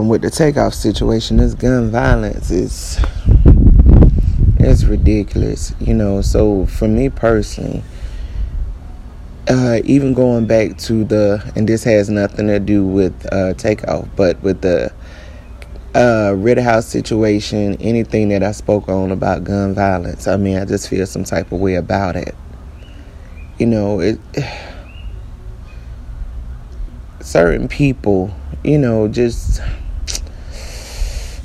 um, with the takeoff situation, this gun violence is it's ridiculous, you know. So for me personally, uh, even going back to the, and this has nothing to do with uh, takeoff, but with the uh, Rittenhouse situation, anything that I spoke on about gun violence, I mean, I just feel some type of way about it. You know, it. Certain people, you know, just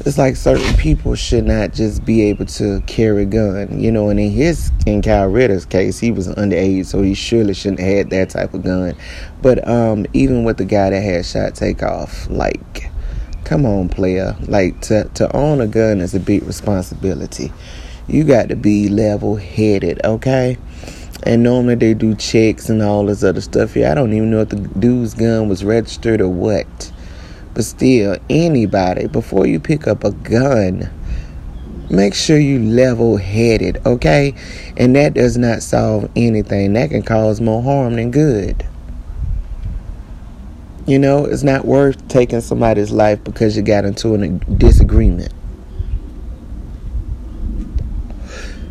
it's like certain people should not just be able to carry a gun, you know. And in his, in Kyle Ritter's case, he was underage, so he surely shouldn't have had that type of gun. But um, even with the guy that had shot takeoff, like, come on, player, like to to own a gun is a big responsibility. You got to be level headed, okay? And normally they do checks and all this other stuff here. I don't even know if the dude's gun was registered or what. But still, anybody, before you pick up a gun, make sure you level headed, okay? And that does not solve anything. That can cause more harm than good. You know, it's not worth taking somebody's life because you got into a disagreement.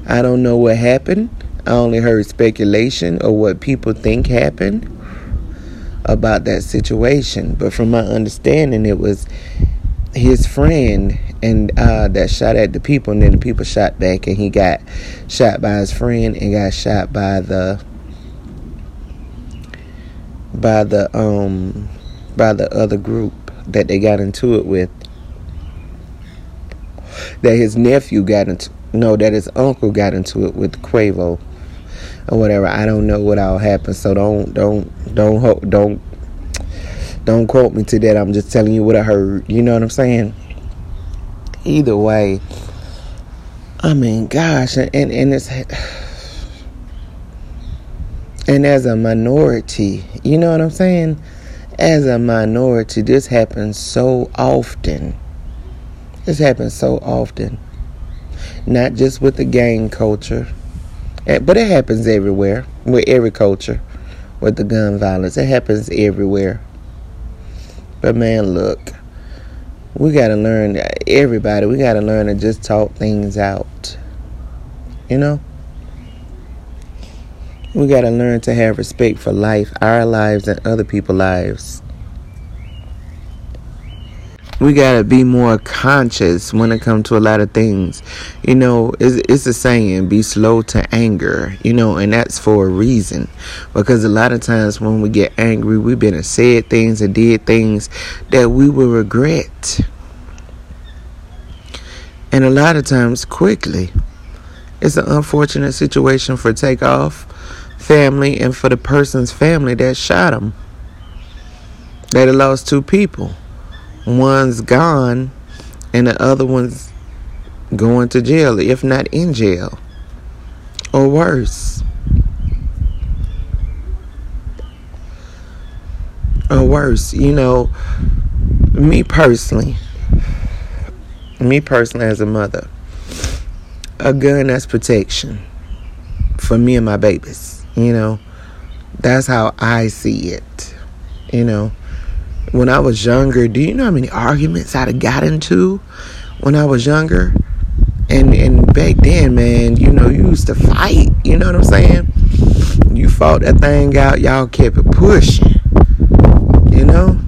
I don't know what happened. I only heard speculation or what people think happened about that situation. But from my understanding, it was his friend and uh, that shot at the people, and then the people shot back, and he got shot by his friend and got shot by the by the um by the other group that they got into it with. That his nephew got into no, that his uncle got into it with Quavo or whatever. I don't know what all happened, so don't don't don't don't don't quote me to that. I'm just telling you what I heard. You know what I'm saying? Either way, I mean, gosh, and and it's and as a minority, you know what I'm saying? As a minority, this happens so often. This happens so often. Not just with the gang culture but it happens everywhere, with every culture, with the gun violence. It happens everywhere. But man, look, we got to learn, everybody, we got to learn to just talk things out. You know? We got to learn to have respect for life, our lives, and other people's lives we gotta be more conscious when it comes to a lot of things. You know, it's, it's a saying, be slow to anger, you know, and that's for a reason. Because a lot of times when we get angry, we've been and said things and did things that we will regret. And a lot of times quickly. It's an unfortunate situation for takeoff family and for the person's family that shot him. That lost two people one's gone and the other one's going to jail, if not in jail, or worse. Or worse, you know, me personally, me personally as a mother, a gun that's protection for me and my babies, you know, that's how I see it, you know when I was younger, do you know how many arguments I'd have got into when I was younger? And and back then, man, you know, you used to fight. You know what I'm saying? You fought that thing out. Y'all kept it pushing. You know.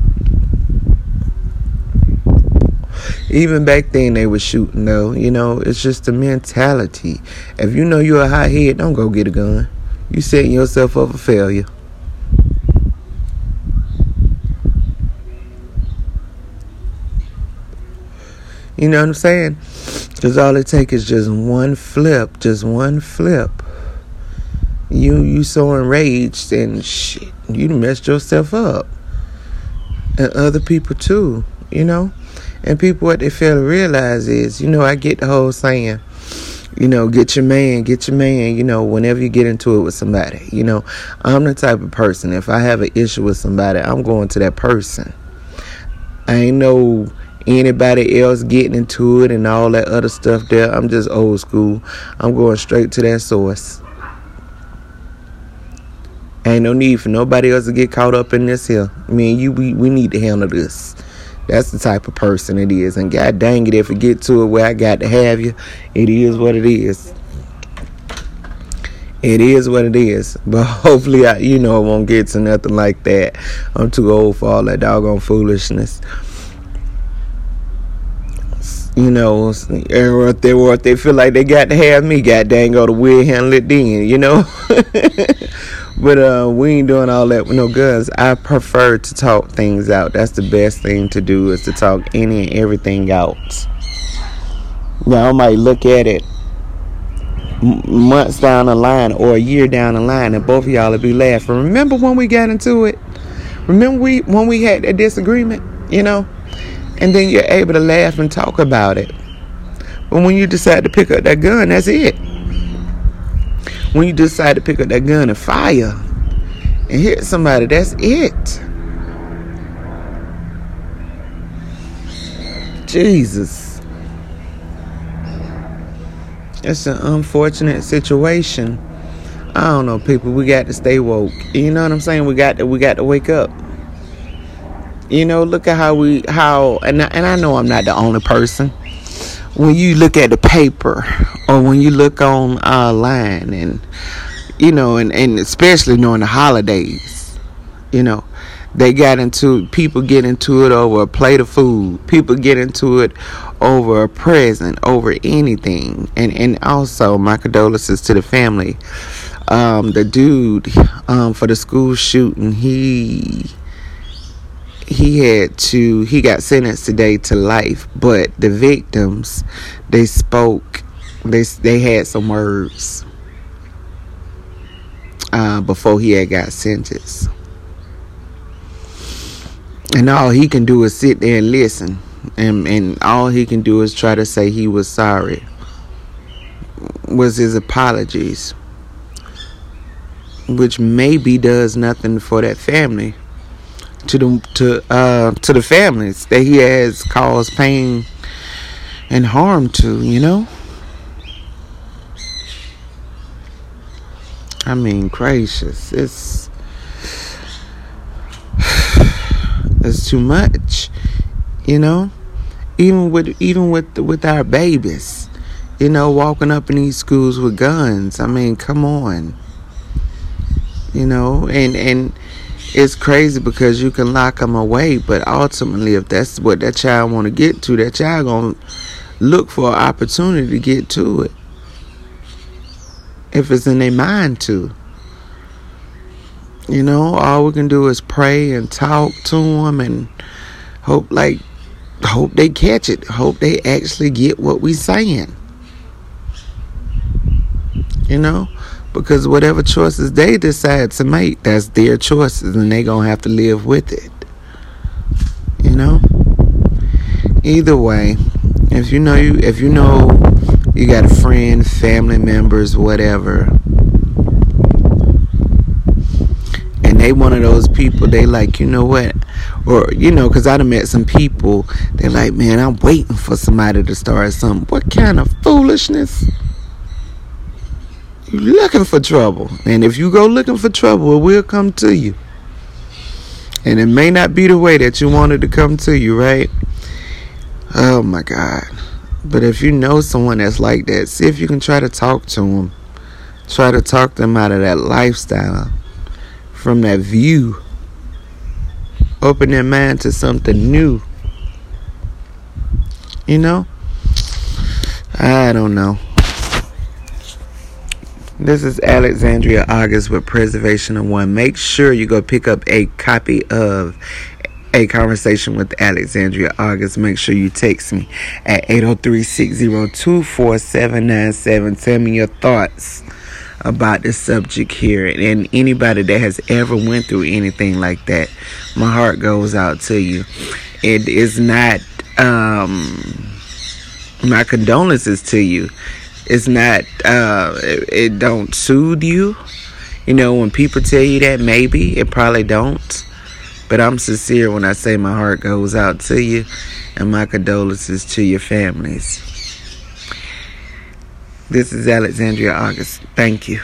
Even back then, they were shooting though. You know, it's just a mentality. If you know you're a hot head, don't go get a gun. You setting yourself up for failure. You know what I'm saying? Because all it takes is just one flip, just one flip. You you so enraged and shit, you messed yourself up, and other people too. You know, and people what they fail to realize is, you know, I get the whole saying, you know, get your man, get your man. You know, whenever you get into it with somebody, you know, I'm the type of person. If I have an issue with somebody, I'm going to that person. I ain't no anybody else getting into it and all that other stuff there. I'm just old school. I'm going straight to that source. Ain't no need for nobody else to get caught up in this here. I mean, you we, we need to handle this. That's the type of person it is. And God dang it, if it get to it where I got to have you, it is what it is. It is what it is. But hopefully, I, you know, it won't get to nothing like that. I'm too old for all that doggone foolishness. You know, or if they, or if they feel like they got to have me, god dang, go to will handle it then, you know? But uh, we ain't doing all that with no guns. I prefer to talk things out. That's the best thing to do is to talk any and everything out. Y'all might look at it months down the line or a year down the line, and both of y'all will be laughing. Remember when we got into it? Remember we when we had that disagreement, you know? And then you're able to laugh and talk about it. But when you decide to pick up that gun, that's it when you decide to pick up that gun and fire and hit somebody, that's it. Jesus. It's an unfortunate situation. I don't know, people. We got to stay woke. You know what I'm saying? We got to we got to wake up. You know, look at how we how and I, and I know I'm not the only person. When you look at the paper or when you look on online and you know and, and especially during the holidays you know they got into people get into it over a plate of food. People get into it over a present over anything. And and also my condolences to the family. Um, the dude um, for the school shooting he he had to he got sentenced today to life but the victims they spoke they they had some words uh, before he had got sentenced. And all he can do is sit there and listen and and all he can do is try to say he was sorry. Was his apologies which maybe does nothing for that family to the to uh to the families that he has caused pain and harm to, you know? I mean, gracious, it's it's too much, you know. Even with even with with our babies, you know, walking up in these schools with guns. I mean, come on, you know, and and it's crazy because you can lock them away, but ultimately, if that's what that child want to get to, that child gonna look for an opportunity to get to it. If it's in their mind to, you know, all we can do is pray and talk to them and hope, like, hope they catch it. Hope they actually get what we saying. You know because whatever choices they decide to make, that's their choices, and they gonna have to live with it. You know. Either way, if you know you, if you know you got a friend, family members, whatever, and they one of those people, they like, you know what, or you know, because I've met some people, they're like, man, I'm waiting for somebody to start something. What kind of foolishness? You're looking for trouble. And if you go looking for trouble, it will come to you. And it may not be the way that you wanted to come to you, right? Oh my God. But if you know someone that's like that, see if you can try to talk to them. Try to talk them out of that lifestyle, from that view. Open their mind to something new. You know? I don't know. This is Alexandria August with Preservation of One. Make sure you go pick up a copy of a conversation with Alexandria August. Make sure you text me at 803-602-4797. Tell me your thoughts about the subject here and anybody that has ever went through anything like that. My heart goes out to you. It is not um my condolences to you it's not uh it, it don't soothe you. You know when people tell you that maybe it probably don't. But i'm sincere when i say my heart goes out to you and my condolences to your families. This is alexandria august. Thank you